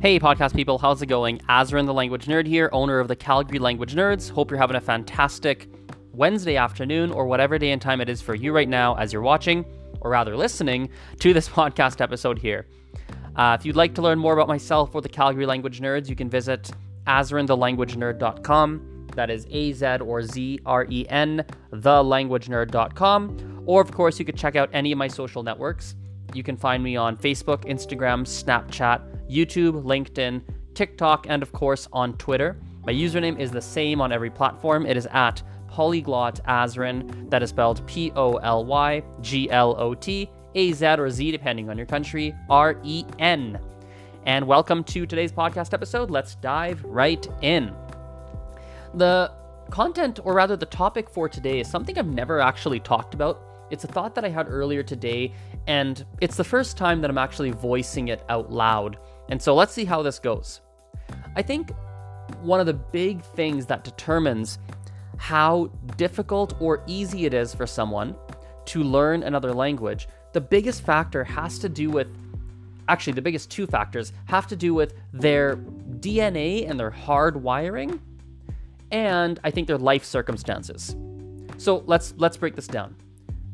Hey, podcast people, how's it going? Azren, the language nerd here, owner of the Calgary Language Nerds. Hope you're having a fantastic Wednesday afternoon or whatever day and time it is for you right now as you're watching, or rather listening, to this podcast episode here. Uh, if you'd like to learn more about myself or the Calgary Language Nerds, you can visit azrenthelanguagenerd.com. That is A Z or Z R E N, thelanguagenerd.com. Or, of course, you could check out any of my social networks. You can find me on Facebook, Instagram, Snapchat, YouTube, LinkedIn, TikTok, and of course on Twitter. My username is the same on every platform. It is at Polyglot Azren. That is spelled P O L Y G L O T A Z or Z, depending on your country, R E N. And welcome to today's podcast episode. Let's dive right in. The content, or rather the topic for today, is something I've never actually talked about. It's a thought that I had earlier today, and it's the first time that I'm actually voicing it out loud. And so let's see how this goes. I think one of the big things that determines how difficult or easy it is for someone to learn another language, the biggest factor has to do with actually, the biggest two factors have to do with their DNA and their hard wiring, and I think their life circumstances. So let's let's break this down.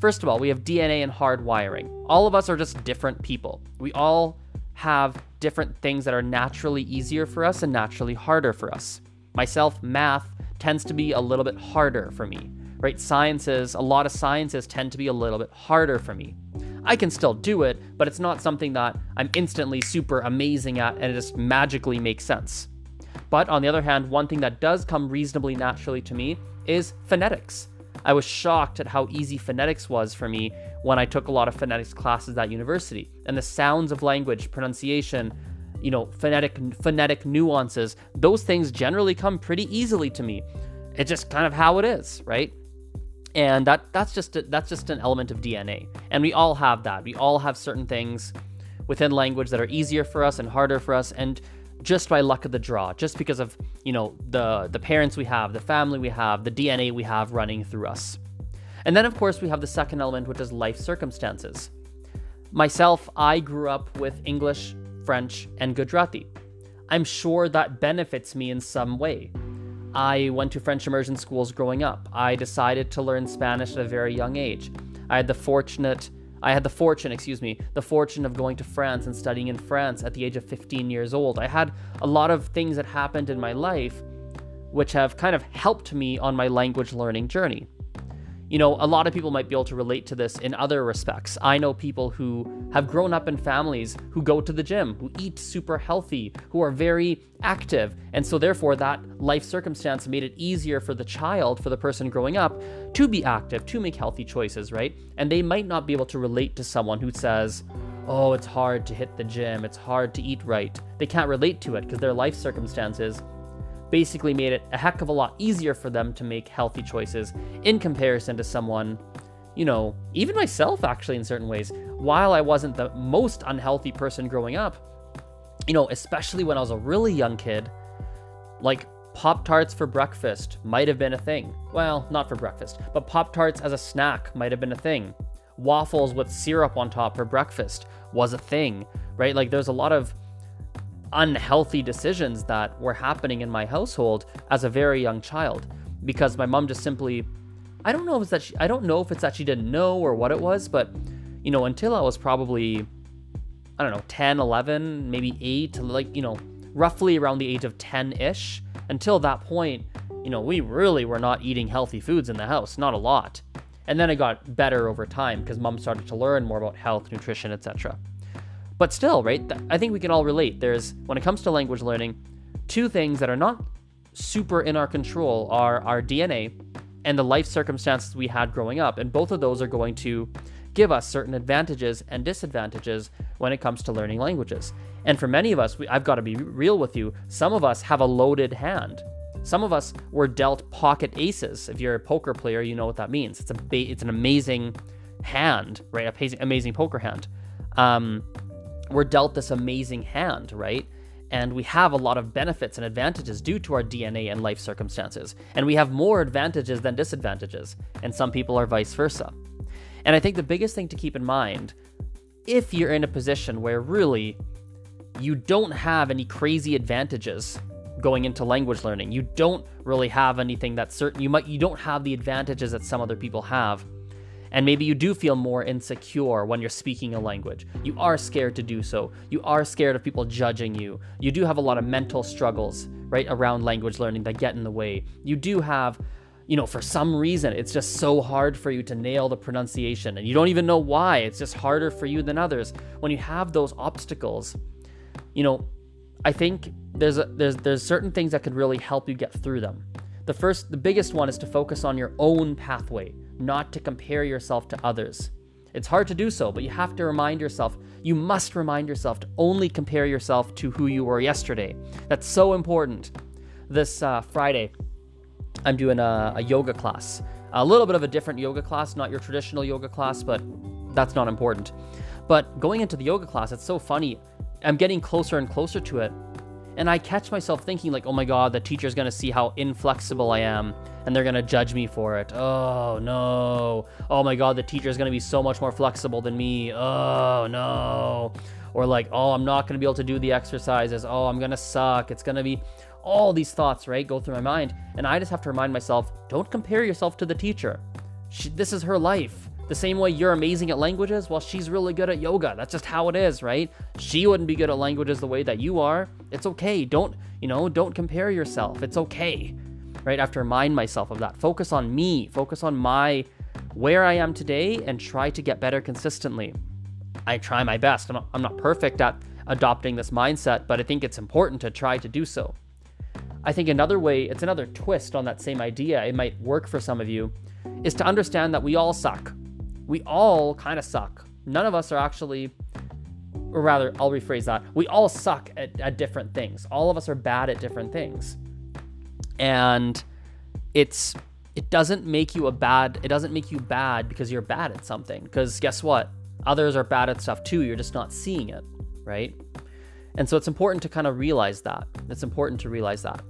First of all, we have DNA and hard wiring. All of us are just different people. We all have different things that are naturally easier for us and naturally harder for us. Myself, math tends to be a little bit harder for me, right? Sciences, a lot of sciences tend to be a little bit harder for me. I can still do it, but it's not something that I'm instantly super amazing at and it just magically makes sense. But on the other hand, one thing that does come reasonably naturally to me is phonetics. I was shocked at how easy phonetics was for me when I took a lot of phonetics classes at university. And the sounds of language, pronunciation, you know, phonetic phonetic nuances, those things generally come pretty easily to me. It's just kind of how it is, right? And that that's just a, that's just an element of DNA. And we all have that. We all have certain things within language that are easier for us and harder for us and just by luck of the draw, just because of, you know, the the parents we have, the family we have, the DNA we have running through us. And then of course we have the second element which is life circumstances. Myself, I grew up with English, French, and Gujarati. I'm sure that benefits me in some way. I went to French immersion schools growing up. I decided to learn Spanish at a very young age. I had the fortunate I had the fortune, excuse me, the fortune of going to France and studying in France at the age of 15 years old. I had a lot of things that happened in my life which have kind of helped me on my language learning journey you know, a lot of people might be able to relate to this in other respects. I know people who have grown up in families who go to the gym, who eat super healthy, who are very active. And so, therefore, that life circumstance made it easier for the child, for the person growing up, to be active, to make healthy choices, right? And they might not be able to relate to someone who says, Oh, it's hard to hit the gym, it's hard to eat right. They can't relate to it because their life circumstances basically made it a heck of a lot easier for them to make healthy choices in comparison to someone, you know, even myself actually in certain ways. While I wasn't the most unhealthy person growing up, you know, especially when I was a really young kid, like Pop Tarts for breakfast might have been a thing. Well, not for breakfast, but Pop Tarts as a snack might have been a thing. Waffles with syrup on top for breakfast was a thing, right? Like there's a lot of unhealthy decisions that were happening in my household as a very young child because my mom just simply I don't know if it's that she, I don't know if it's that she didn't know or what it was, but you know, until I was probably I don't know, 10, 11, maybe 8, like, you know, roughly around the age of 10-ish, until that point, you know, we really were not eating healthy foods in the house, not a lot. And then it got better over time because mom started to learn more about health, nutrition, etc. But still, right? I think we can all relate. There's, when it comes to language learning, two things that are not super in our control are our DNA and the life circumstances we had growing up. And both of those are going to give us certain advantages and disadvantages when it comes to learning languages. And for many of us, we, I've got to be real with you, some of us have a loaded hand. Some of us were dealt pocket aces. If you're a poker player, you know what that means. It's a it's an amazing hand, right? Amazing, amazing poker hand. Um, we're dealt this amazing hand, right? And we have a lot of benefits and advantages due to our DNA and life circumstances. And we have more advantages than disadvantages. And some people are vice versa. And I think the biggest thing to keep in mind, if you're in a position where really you don't have any crazy advantages going into language learning. You don't really have anything that's certain. You might you don't have the advantages that some other people have. And maybe you do feel more insecure when you're speaking a language. You are scared to do so. You are scared of people judging you. You do have a lot of mental struggles, right, around language learning that get in the way. You do have you know, for some reason, it's just so hard for you to nail the pronunciation, and you don't even know why. It's just harder for you than others. When you have those obstacles, you know, I think there's a, there's there's certain things that could really help you get through them. The first, the biggest one is to focus on your own pathway not to compare yourself to others. It's hard to do so, but you have to remind yourself, you must remind yourself to only compare yourself to who you were yesterday. That's so important. This uh, Friday, I'm doing a, a yoga class. A little bit of a different yoga class, not your traditional yoga class, but that's not important. But going into the yoga class, it's so funny. I'm getting closer and closer to it. And I catch myself thinking, like, oh my God, the teacher's gonna see how inflexible I am and they're gonna judge me for it. Oh no. Oh my God, the teacher is gonna be so much more flexible than me. Oh no. Or like, oh, I'm not gonna be able to do the exercises. Oh, I'm gonna suck. It's gonna be all these thoughts, right, go through my mind. And I just have to remind myself don't compare yourself to the teacher. She, this is her life. The same way you're amazing at languages, well, she's really good at yoga. That's just how it is, right? She wouldn't be good at languages the way that you are. It's okay. Don't, you know, don't compare yourself. It's okay, right? I have to remind myself of that. Focus on me, focus on my, where I am today, and try to get better consistently. I try my best. I'm not, I'm not perfect at adopting this mindset, but I think it's important to try to do so. I think another way, it's another twist on that same idea, it might work for some of you, is to understand that we all suck we all kind of suck. None of us are actually, or rather, I'll rephrase that. We all suck at, at different things. All of us are bad at different things. And it's, it doesn't make you a bad, it doesn't make you bad because you're bad at something. Because guess what? Others are bad at stuff too. You're just not seeing it, right? And so it's important to kind of realize that. It's important to realize that.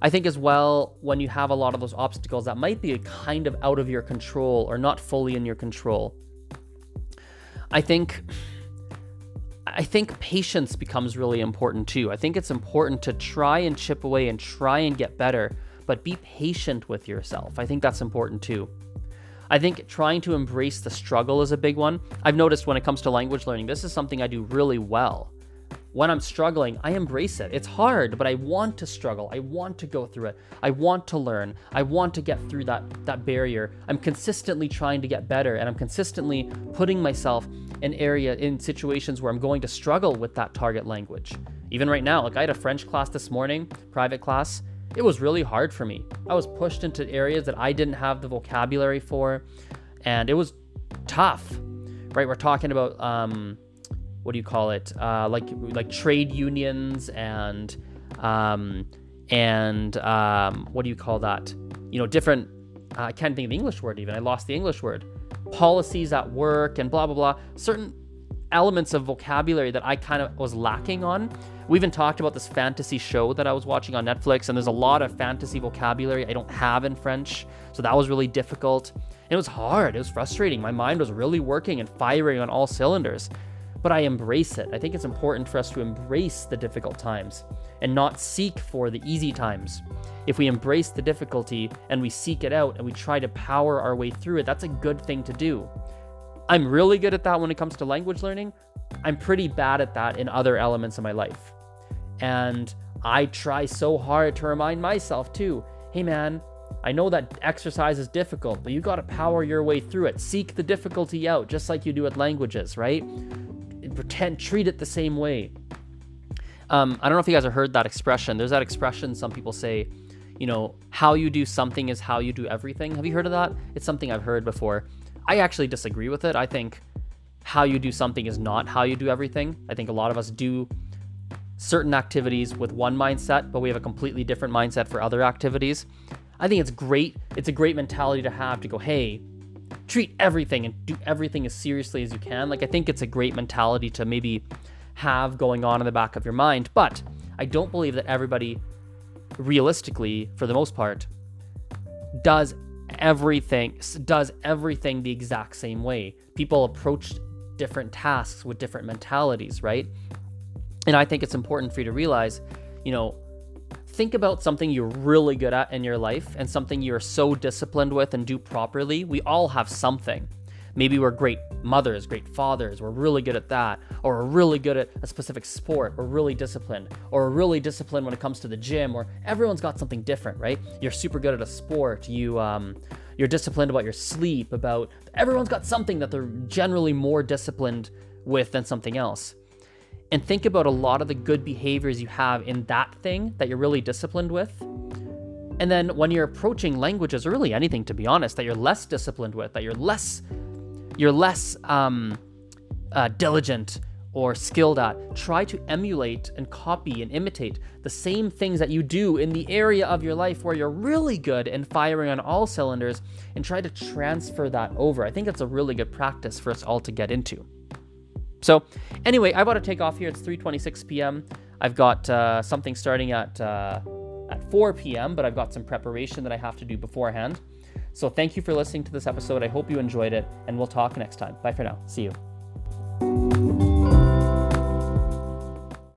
I think as well, when you have a lot of those obstacles that might be kind of out of your control or not fully in your control, I think I think patience becomes really important too. I think it's important to try and chip away and try and get better, but be patient with yourself. I think that's important too. I think trying to embrace the struggle is a big one. I've noticed when it comes to language learning, this is something I do really well when I'm struggling, I embrace it. It's hard, but I want to struggle. I want to go through it. I want to learn. I want to get through that that barrier. I'm consistently trying to get better and I'm consistently putting myself in area in situations where I'm going to struggle with that target language. Even right now, like I had a French class this morning, private class. It was really hard for me. I was pushed into areas that I didn't have the vocabulary for, and it was tough. Right? We're talking about um, what do you call it? Uh, like like trade unions and um, and um, what do you call that? You know, different. Uh, I can't think of the English word even. I lost the English word. Policies at work and blah blah blah. Certain elements of vocabulary that I kind of was lacking on. We even talked about this fantasy show that I was watching on Netflix, and there's a lot of fantasy vocabulary I don't have in French, so that was really difficult. It was hard. It was frustrating. My mind was really working and firing on all cylinders but I embrace it. I think it's important for us to embrace the difficult times and not seek for the easy times. If we embrace the difficulty and we seek it out and we try to power our way through it, that's a good thing to do. I'm really good at that when it comes to language learning. I'm pretty bad at that in other elements of my life. And I try so hard to remind myself too hey man, I know that exercise is difficult, but you got to power your way through it. Seek the difficulty out, just like you do with languages, right? Pretend treat it the same way. Um, I don't know if you guys have heard that expression. There's that expression some people say, you know, how you do something is how you do everything. Have you heard of that? It's something I've heard before. I actually disagree with it. I think how you do something is not how you do everything. I think a lot of us do certain activities with one mindset, but we have a completely different mindset for other activities. I think it's great. It's a great mentality to have to go, hey, treat everything and do everything as seriously as you can. Like, I think it's a great mentality to maybe have going on in the back of your mind. But I don't believe that everybody, realistically, for the most part, does everything does everything the exact same way. People approach different tasks with different mentalities, right? And I think it's important for you to realize, you know, think about something you're really good at in your life and something you're so disciplined with and do properly. We all have something. Maybe we're great mothers, great fathers, we're really good at that, or we're really good at a specific sport, we're really disciplined, or we're really disciplined when it comes to the gym, or everyone's got something different, right? You're super good at a sport, you um, you're disciplined about your sleep, about everyone's got something that they're generally more disciplined with than something else. And think about a lot of the good behaviors you have in that thing that you're really disciplined with. And then when you're approaching languages, or really anything to be honest, that you're less disciplined with, that you're less you're less um, uh, diligent or skilled at, try to emulate and copy and imitate the same things that you do in the area of your life where you're really good and firing on all cylinders and try to transfer that over. I think that's a really good practice for us all to get into. So, anyway, I've got to take off here. It's 3:26 p.m. I've got uh, something starting at uh, at 4 p.m., but I've got some preparation that I have to do beforehand. So thank you for listening to this episode. I hope you enjoyed it, and we'll talk next time. Bye for now. See you.